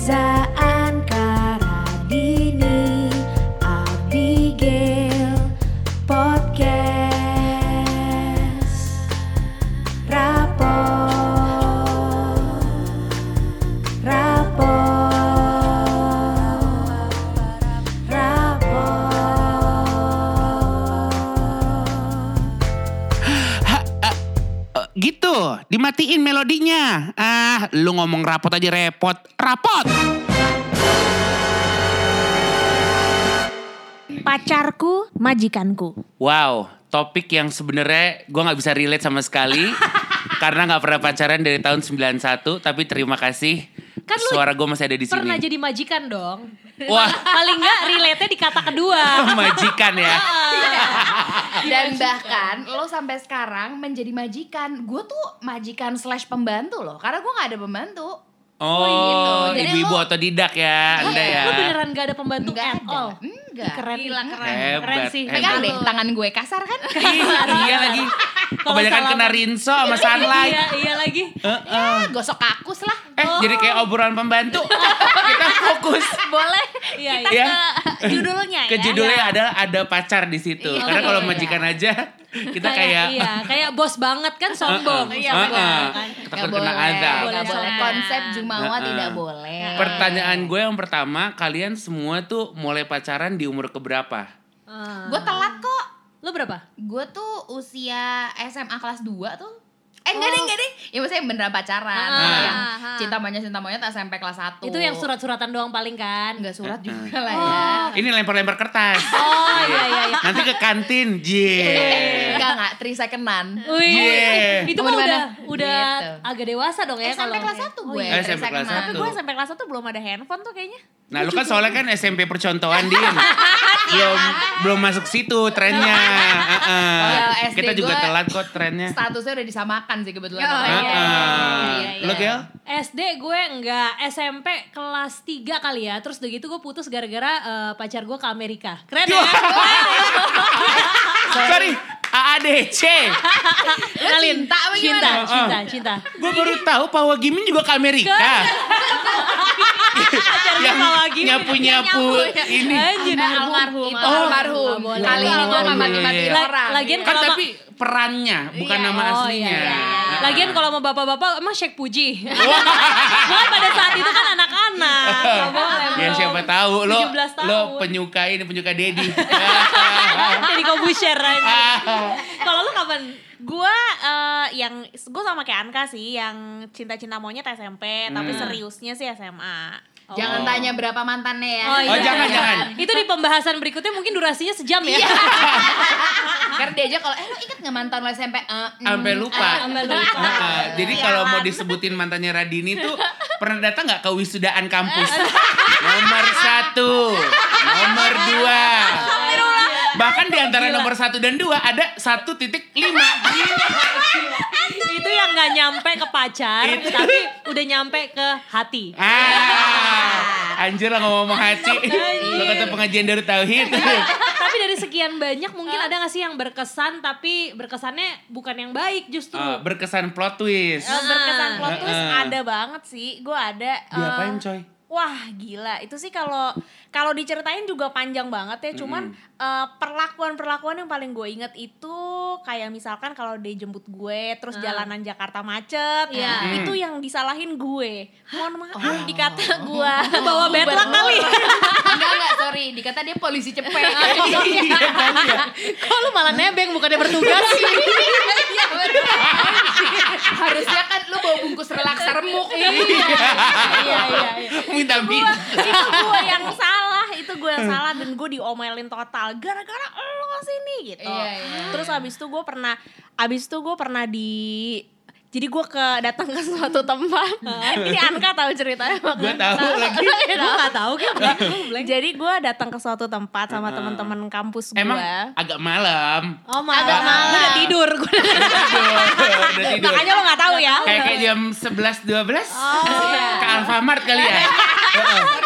Reza melodinya. Ah, lu ngomong rapot aja repot. Rapot! Pacarku, majikanku Wow, topik yang sebenarnya gue nggak bisa relate sama sekali. karena nggak pernah pacaran dari tahun 91. Tapi terima kasih. Kan lu Suara gue masih ada di Pernah sini. jadi majikan dong. Wah, Paling nggak relate-nya di kata kedua. majikan ya. Dan bahkan lo sampai sekarang menjadi majikan. Gue tuh majikan slash pembantu loh. Karena gue gak ada pembantu. Oh, gitu. Jadi ibu-ibu otodidak ya, anda ya. Lu beneran gak ada pembantu Enggak at ada. all. Enggak. Keren, Gila, keren. Hebat, Keren sih. hebat. Pegang deh tangan gue kasar kan? Iya lagi. Kebanyakan kena rinso sama sunlight. Iya, iya lagi. Heeh. Ah, gosok kakus lah. Eh, jadi kayak obrolan pembantu. Kita fokus. Boleh. Iya, Kita iya. ke judulnya ya. Ke judulnya adalah ada pacar di situ. Iya. Karena kalau Iya. majikan aja kita kayak Iya, kayak bos banget kan sombong. Iya, Heeh. benar. kan. Takut Gak kena boleh, azab. Boleh. Konsep Jumawa Heeh. tidak boleh. Pertanyaan gue yang pertama, kalian semua tuh mulai pacaran di umur keberapa? Ah. Gue telat kok. Lu berapa? Gue tuh usia SMA kelas 2 tuh. Eh enggak deh, enggak deh. Ya maksudnya beneran pacaran. Ah, yang ah, ah. cinta monyet cinta monyet SMP kelas 1. Itu yang surat-suratan doang paling kan? Enggak surat Ah, juga lah ya. Ini lempar-lempar kertas. Oh iya iya iya. Nanti ke kantin, jee. Enggak enggak, 3 secondan. Wih, Yeah. itu mah udah udah Gitu. agak dewasa dong ya SMP kalau kelas 1 gue. iya. SMP kelas secondan. Tapi satu. gue SMP kelas 1 belum ada handphone tuh kayaknya. Nah lu kan soalnya kan SMP percontohan Din Belum belum masuk situ trennya Heeh. Ya, SD Kita juga gua- telat kok trennya Statusnya udah disamakan sih kebetulan. Oh, iya, dia. iya, Heeh. iya, iya. Lu Gel? SD gue enggak, SMP kelas 3 kali ya. Terus udah gitu gue putus gara-gara eh, pacar gue ke Amerika. Keren ya? Sorry AADC Kenalin. cinta apa cinta, gimana? cinta, cinta. Gue baru tahu Pak Wagimin juga ke Amerika Yang nyapu-nyapu ini Anjir, almarhum. Itu almarhum. Kali ini gue gak mati-matiin iya. orang. Lagian. Kan Kalau tapi perannya bukan Iya. nama Oh aslinya iya, iya. Lagian kalau sama bapak-bapak emang Syekh Puji. Bukan pada saat itu kan anak-anak. Ya siapa tahu lo 17 tahun. lo penyuka ini penyuka Dedi. Jadi kobusher aja. Kalau lu kapan? Gua eh, yang gue sama kayak Anka sih yang cinta-cinta monyet SMP tapi Hmm. seriusnya sih SMA. Jangan tanya berapa mantannya ya. Oh, Oh, jangan, jangan. Itu di pembahasan berikutnya mungkin durasinya sejam ya. Karena dia aja kalau eh lo inget gak mantan lo SMP? Eh, mm, Sampai lupa. Sampai lupa. Heeh. Jadi Iya. kalau mau disebutin mantannya Radini tuh pernah datang nggak ke wisudaan kampus? nomor satu, nomor dua. Bahkan di antara nomor satu dan dua ada satu titik lima. itu yang nggak nyampe ke pacar, tapi udah nyampe ke hati. Ah, anjir lah ngomong hati. Lo kata pengajian dari tauhid. tapi dari sekian banyak mungkin ada nggak sih yang berkesan tapi berkesannya bukan yang baik justru. Eh, berkesan plot twist. Eh, berkesan plot twist Heeh. ada banget sih. Gue ada. Diapain coy? Wah gila itu sih kalau kalau diceritain juga panjang banget ya. Cuman eh, perlakuan-perlakuan yang paling gue inget itu kayak misalkan kalau dia jemput gue terus Ah. jalanan Jakarta macet, Iya. Hmm. itu yang disalahin gue. Mohon maaf dikata gue Bawa bad luck kali. Enggak enggak sorry, dikata dia polisi cepet. Iya, kali ya. Kok lu malah nebeng bukannya bertugas? Iya, bener. Harusnya kan lu bawa bungkus relaksa remuk. iya iya iya. Minta Gua- minta. itu gue yang salah itu gue yang salah dan gue diomelin total gara-gara lo ke sini gitu Iya, iya. terus abis itu gue pernah abis itu gue pernah di jadi gue ke datang ke suatu tempat ini Anka tahu ceritanya Gue tahu lagi. Gue nggak tahu kan. jadi gue datang ke suatu tempat sama teman-teman kampus gue Emang agak malam. Oh malam. Agak malam. Gue udah tidur. Tidur, udah tidur. makanya lo nggak tahu ya Kayak kayak jam 11 12 iya. ke Alfamart kali ya.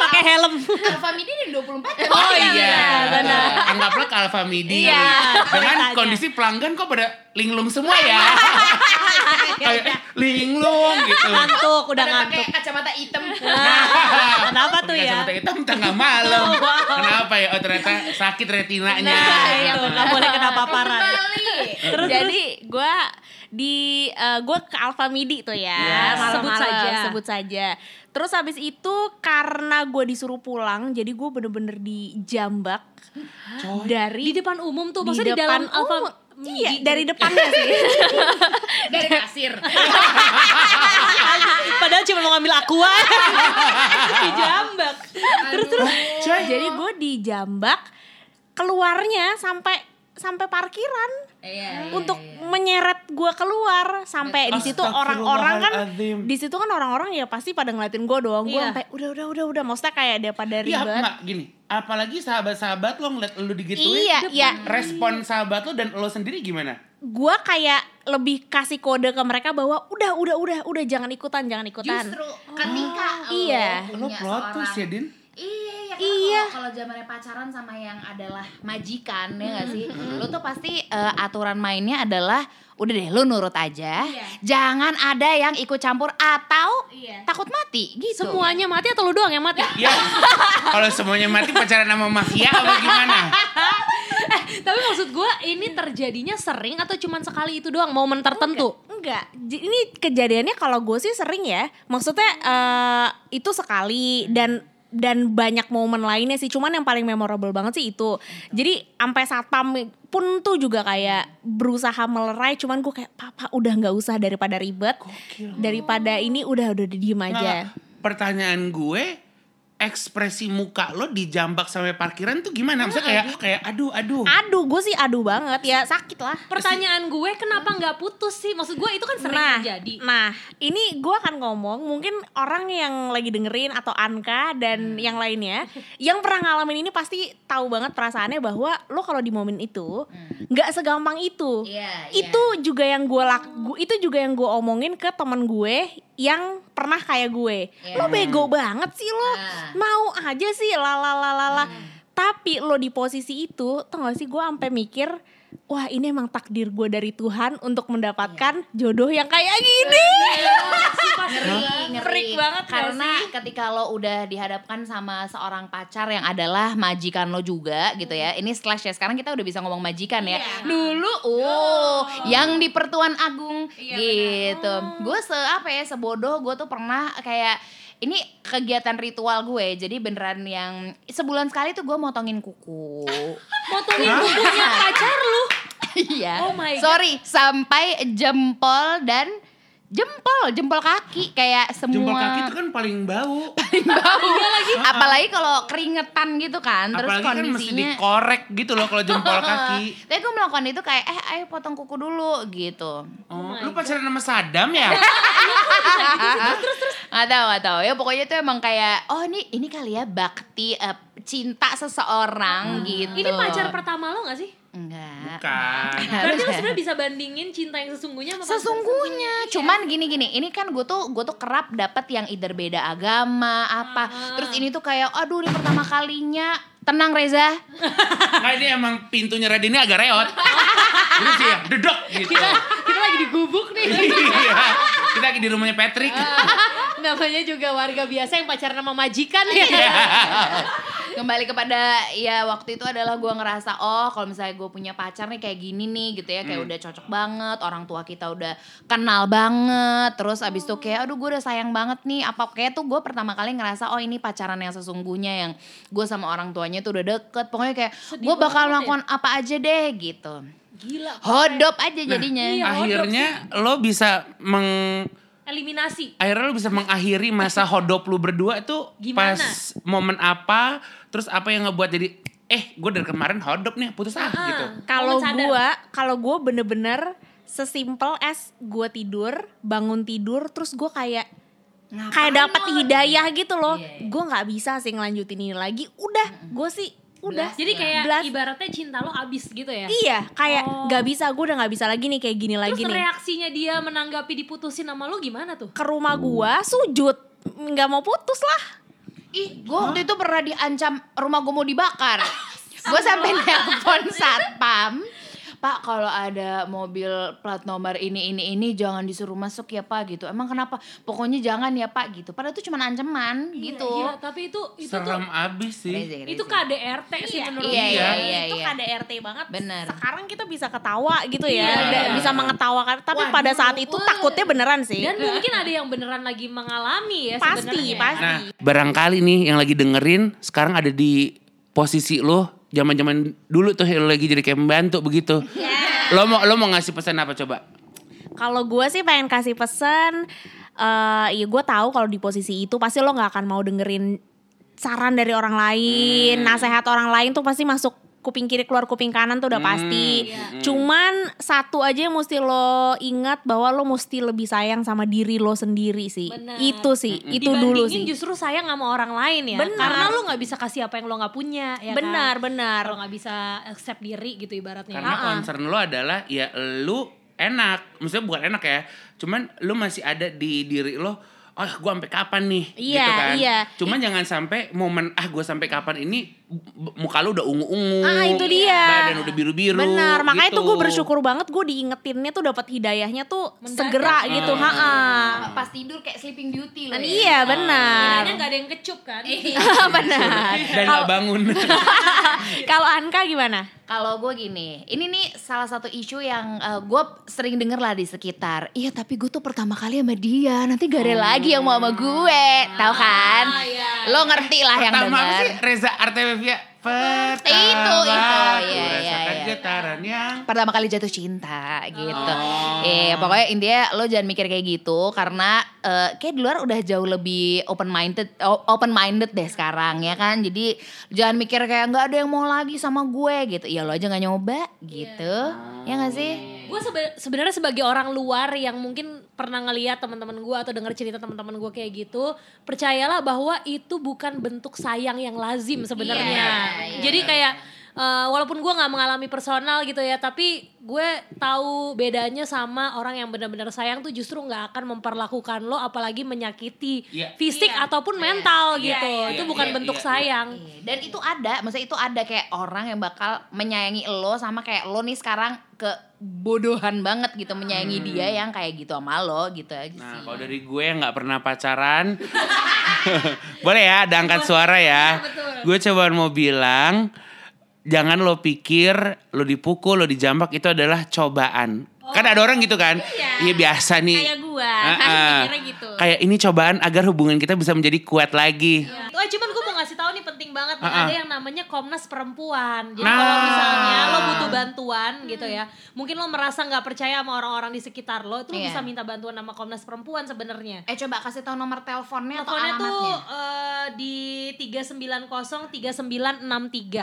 Pakai helm. Alfa Midi dan 24 jam. Oh iya, benar. Anggaplah ke Alfamidi. Iya, Dengan kondisi pelanggan kok pada linglung semua ya. Kayak eh, linglung gitu. Ngantuk, udah Udah pakai ngantuk. kacamata hitam. Nah, Apa tuh ya? kacamata hitam tengah malam. Kenapa ya? Oh ternyata sakit retinanya. Nah, itu nggak boleh kena paparan. Terus, Jadi gue di gue ke Alfa Midi tuh ya, Iya. malam-malam, Sebut saja. sebut saja. Terus habis itu karena gue disuruh pulang, jadi gue bener-bener dijambak Coy. dari Di depan umum tuh, maksudnya di, dalam depan Alfa umum. Midi Iya, tuh. dari depannya sih. Dari kasir. Padahal cuma mau ngambil aqua. Dijambak. terus terus Coy. jadi gue dijambak keluarnya sampai sampai parkiran Iya. untuk menyeret gue keluar sampai di situ orang-orang kan di situ kan orang-orang ya pasti pada ngeliatin gue dong gue Iya. sampai udah udah udah udah maksudnya kayak daripada Iya, ribet Mak, gini. Apalagi sahabat-sahabat lo ngeliat lo digituin. iya iya Respon sahabat lo dan lo sendiri gimana? gue kayak lebih kasih kode ke mereka bahwa udah udah udah udah jangan ikutan jangan ikutan Justru ketika lo iya. Lo plot twist ya, Din? Iya, iya. Iya. Kalau kalau zamannya pacaran sama yang adalah majikan ya gak sih? Lu tuh pasti eh, aturan mainnya adalah udah deh lu nurut aja. Jangan ada yang ikut campur atau takut mati gitu. Semuanya mati atau lu doang yang mati? Ya, kalau semuanya mati pacaran sama mafia apa gimana? Tapi maksud gue ini terjadinya sering atau cuman sekali itu doang momen tertentu? Enggak, J- ini kejadiannya kalau gue sih sering ya. Maksudnya eh, itu sekali dan dan banyak momen lainnya sih. Cuman yang paling memorable banget sih itu. Jadi sampai satpam pun tuh juga kayak berusaha melerai. Cuman gue kayak papa udah nggak usah daripada ribet, daripada ini udah udah diem aja. Nggak, pertanyaan gue ekspresi muka lo dijambak sampai parkiran tuh gimana? Maksudnya kayak kayak aduh aduh. Aduh, gue sih aduh banget ya sakit lah. Pertanyaan gue kenapa nggak putus sih? Maksud gue itu kan sering nah, terjadi. Nah, ini gue akan ngomong mungkin orang yang lagi dengerin atau Anka dan yang lainnya yang pernah ngalamin ini pasti tahu banget perasaannya bahwa lo kalau di momen itu nggak segampang itu. Iya, iya. Itu juga yang gue laku, itu juga yang gue omongin ke temen gue yang pernah kayak gue. Iya. Lo bego banget sih lo. Ah. Mau aja sih lalalalala. Tapi lo di posisi itu, tau gak sih gue sampai mikir, wah ini emang takdir gue dari Tuhan untuk mendapatkan jodoh yang kayak gini. Freak banget Karena ketika lo udah dihadapkan sama seorang pacar yang adalah majikan lo juga gitu ya. Ini slash ya. Sekarang kita udah bisa ngomong majikan ya. Dulu oh, yang di Pertuan Agung gitu. Gue se apa ya sebodoh gue tuh pernah kayak ini kegiatan ritual gue jadi beneran yang sebulan sekali tuh gue motongin kuku Motongin kukunya pacar lu. iya Oh my God. sorry sampai jempol dan jempol jempol kaki kayak semua. Jempol kaki itu kan paling bau. bau. Apalagi kalau keringetan gitu kan terus Apalagi kan mesti kondisinya dikorek gitu loh kalau jempol kaki. tapi gue melakukan itu kayak eh ayo potong kuku dulu gitu. Oh, lu pacaran sama Sadam ya? nggak tahu nggak tahu. Ya pokoknya itu emang kayak oh ini ini kali ya bakti eh, cinta seseorang gitu. Ini pacar pertama lo gak sih? Enggak Bukan. Berarti lo sebenarnya bisa bandingin cinta yang sesungguhnya sama Sesungguhnya, cuman gini-gini, ini kan gue tuh gue tuh kerap dapat yang either beda agama apa, terus ini tuh kayak, aduh ini pertama kalinya, tenang Reza, Nah ini emang pintunya Radini agak reot. Terus ya, dedok gitu. Kita, kita lagi digubuk nih. Iya. Kita lagi di rumahnya Patrick. Namanya juga warga biasa yang pacaran sama majikan ya. Kembali kepada ya waktu itu adalah gue ngerasa oh kalau misalnya gue punya pacar nih kayak gini nih gitu ya kayak udah cocok banget, orang tua kita udah kenal banget, terus abis itu kayak aduh gue udah sayang banget nih, apa kayak tuh gue pertama kali ngerasa oh ini pacaran yang sesungguhnya yang gue sama orang tuanya tuh udah deket, pokoknya kayak gue bakal banget ya. melakukan apa aja deh gitu. Gila. Hodop aja jadinya. Iya, Akhirnya lo bisa meng Eliminasi. akhirnya lo bisa mengakhiri masa hodop lu berdua itu Gimana? pas momen apa terus apa yang ngebuat jadi eh gue dari kemarin hodop nih putus ah gitu Kalau gua, kalau gua bener-bener sesimpel as gua tidur, bangun tidur, terus gua kayak kayak dapat hidayah gitu loh. Gua nggak bisa sih ngelanjutin ini lagi. Udah, gua sih udah. Jadi kayak Belas. ibaratnya cinta lo abis gitu ya. Iya, kayak Oh. nggak bisa, gue udah nggak bisa lagi nih kayak gini lagi Terus nih. reaksinya dia menanggapi diputusin sama lo gimana tuh? Ke rumah gua sujud, nggak mau putus lah. Ih, gue waktu itu pernah diancam rumah gue mau dibakar. gue sampai nelpon satpam. Pak kalau ada mobil plat nomor ini ini ini jangan disuruh masuk ya Pak gitu. Emang kenapa? Pokoknya jangan ya Pak gitu. Padahal itu cuma ancaman gitu. Gila, tapi itu itu tuh Serem abis sih. Crazy, crazy. itu KDRT sih menurut Iya, iya, iya, itu iya. KDRT banget. Bener. Sekarang kita bisa ketawa gitu ya, Iya. bisa mengetawakan. Tapi Wah, pada saat itu takutnya beneran sih. Dan mungkin ada yang beneran lagi mengalami ya pasti, sebenarnya. pasti. Nah, barangkali nih yang lagi dengerin sekarang ada di posisi lo zaman-zaman dulu tuh lo lagi jadi kayak membantu begitu. Lo mau lo mau ngasih pesan apa coba? Kalau gue sih pengen kasih pesan, eh ya gue tahu kalau di posisi itu pasti lo nggak akan mau dengerin saran dari orang lain, nasehat orang lain tuh pasti masuk kuping kiri keluar kuping kanan tuh udah pasti. Cuman satu aja yang mesti lo ingat bahwa lo mesti lebih sayang sama diri lo sendiri sih. Benar. Itu sih, itu dulu Dibandingin sih. justru sayang sama orang lain ya. Benar. Karena lu nggak bisa kasih apa yang lo nggak punya ya Benar, kan? benar. Kalau nggak bisa accept diri gitu ibaratnya. Karena Ah, ah. concern lo adalah ya lu enak, maksudnya bukan enak ya, cuman lu masih ada di diri lo. Oh, gue sampai kapan nih? Iya, gitu kan. iya. Cuman jangan sampai momen ah gue sampai kapan ini muka lu udah ungu-ungu. Ah, itu dia. Badan udah biru-biru. Benar, makanya gitu. tuh gue bersyukur banget gue diingetinnya tuh dapat hidayahnya tuh Mendadak. segera gitu, Ah. ha Pas tidur kayak sleeping beauty loh. Dan ya. iya benar. Bedanya nggak ada yang kecup kan? benar. Dan gak bangun. Kalau Anka gimana? Kalau gue gini, ini nih salah satu isu yang gue sering denger lah di sekitar. Iya tapi gue tuh pertama kali sama dia, nanti gak ada lagi yang mau sama gue, tahu kan? Lo ngerti lah yang Pertama apa denger. sih? Reza Artemevia. Pertama Itu, itu. Iya, iya, rasakan iya. getaran yang pertama kali jatuh cinta gitu. Oh. Eh pokoknya intinya lo jangan mikir kayak gitu karena eh, kayak di luar udah jauh lebih open minded open minded deh sekarang ya kan. Jadi jangan mikir kayak nggak ada yang mau lagi sama gue gitu. Ya lo aja nggak nyoba gitu. Ya gak sih? Gue sebenarnya sebagai orang luar yang mungkin pernah ngeliat teman-teman gue atau dengar cerita teman-teman gue kayak gitu percayalah bahwa itu bukan bentuk sayang yang lazim sebenarnya Iya, iya. jadi kayak eh, walaupun gue nggak mengalami personal gitu ya tapi gue tahu bedanya sama orang yang benar-benar sayang tuh justru nggak akan memperlakukan lo apalagi menyakiti Iya. fisik ataupun mental Iya, gitu iya, itu iya, bukan iya, bentuk iya, iya. sayang Iya, Dan itu ada, maksudnya itu ada kayak orang yang bakal menyayangi lo sama kayak lo nih sekarang kebodohan banget gitu menyayangi dia yang kayak gitu sama lo gitu aja Nah, sih. kalau dari gue yang nggak pernah pacaran, boleh ya, ada angkat suara ya. Gue coba mau bilang, jangan lo pikir lo dipukul, lo dijambak itu adalah cobaan. Kan ada orang gitu kan? Iya biasa nih. Kayak kan ah. mikirnya gitu. Kayak ini cobaan agar hubungan kita bisa menjadi kuat lagi. Oh cuman gue mau ngasih tahu nih penting banget Ah, ah. ada yang namanya Komnas Perempuan. Jadi Nah. kalau misalnya lo butuh bantuan gitu ya, mungkin lo merasa nggak percaya sama orang-orang di sekitar lo, itu lo Iya. bisa minta bantuan sama Komnas Perempuan sebenarnya. Eh coba kasih tahu nomor teleponnya atau Teleponnya tuh alamatnya. eh, di 390 3963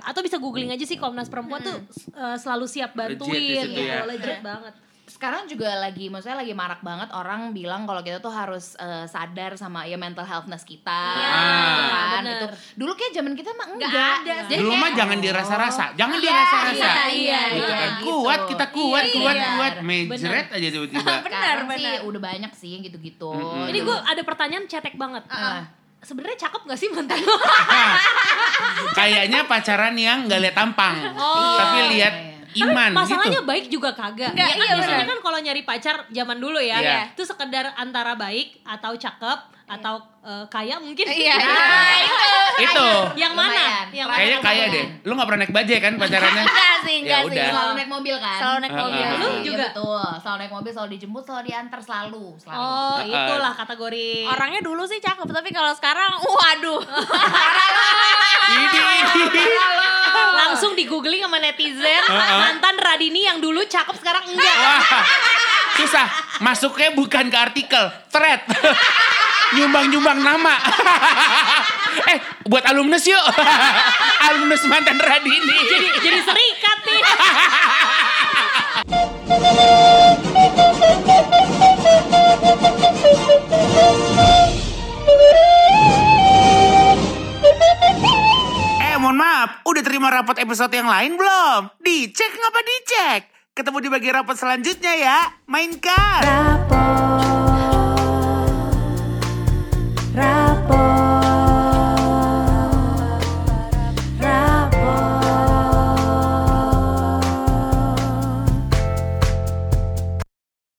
atau bisa googling aja sih Komnas Perempuan tuh eh, selalu siap Legit di bantuin situ gitu, ya. legit banget. Sekarang juga lagi maksudnya lagi marak banget orang bilang kalau kita tuh harus eh, sadar sama ya mental healthness kita gitu kan bener. itu dulu kayak zaman kita mah enggak, ada sih. Jadi Dulu mah jangan dirasa-rasa, jangan Iya, dirasa-rasa. iya, iya, gitu iya, kan. gitu. Kuat, kita kuat, Iya, kuat, kuat. Mejret aja tiba-tiba. Benar, sih benar. udah banyak sih yang gitu-gitu Mm-mm. Ini gue ada pertanyaan cetek banget. Ah. Sebenarnya cakep gak sih mantan lo? Kayaknya pacaran yang nggak lihat tampang, Oh. tapi lihat iman Masalahnya gitu. baik juga kagak. Enggak, ya kan iya biasanya kan kalau nyari pacar zaman dulu ya, Iya. itu sekedar antara baik atau cakep atau eh, kaya mungkin. Iya, iya. Ah, Itu. Yang mana? Lumayan. Yang Kayaknya mana? kaya deh. Lu nggak pernah naik bajai kan pacarannya? Enggak sih, Ya enggak sih. udah. selalu naik mobil kan Selalu naik mobil. ah, Lu ah. Iya, juga? betul selalu naik mobil selalu dijemput selalu diantar selalu selalu Oh, Heeh. itulah kategori. Orangnya dulu sih cakep, tapi kalau sekarang, waduh. Ini. Langsung di googling sama netizen mantan Radini yang dulu cakep sekarang enggak. Susah. Masuknya bukan ke artikel, thread. Nyumbang-nyumbang nama. eh, buat alumnus yuk. alumnus mantan Radini. jadi jadi serikat nih. terima rapot episode yang lain belum? Dicek ngapa dicek? Ketemu di bagian rapot selanjutnya ya. Mainkan. Rapot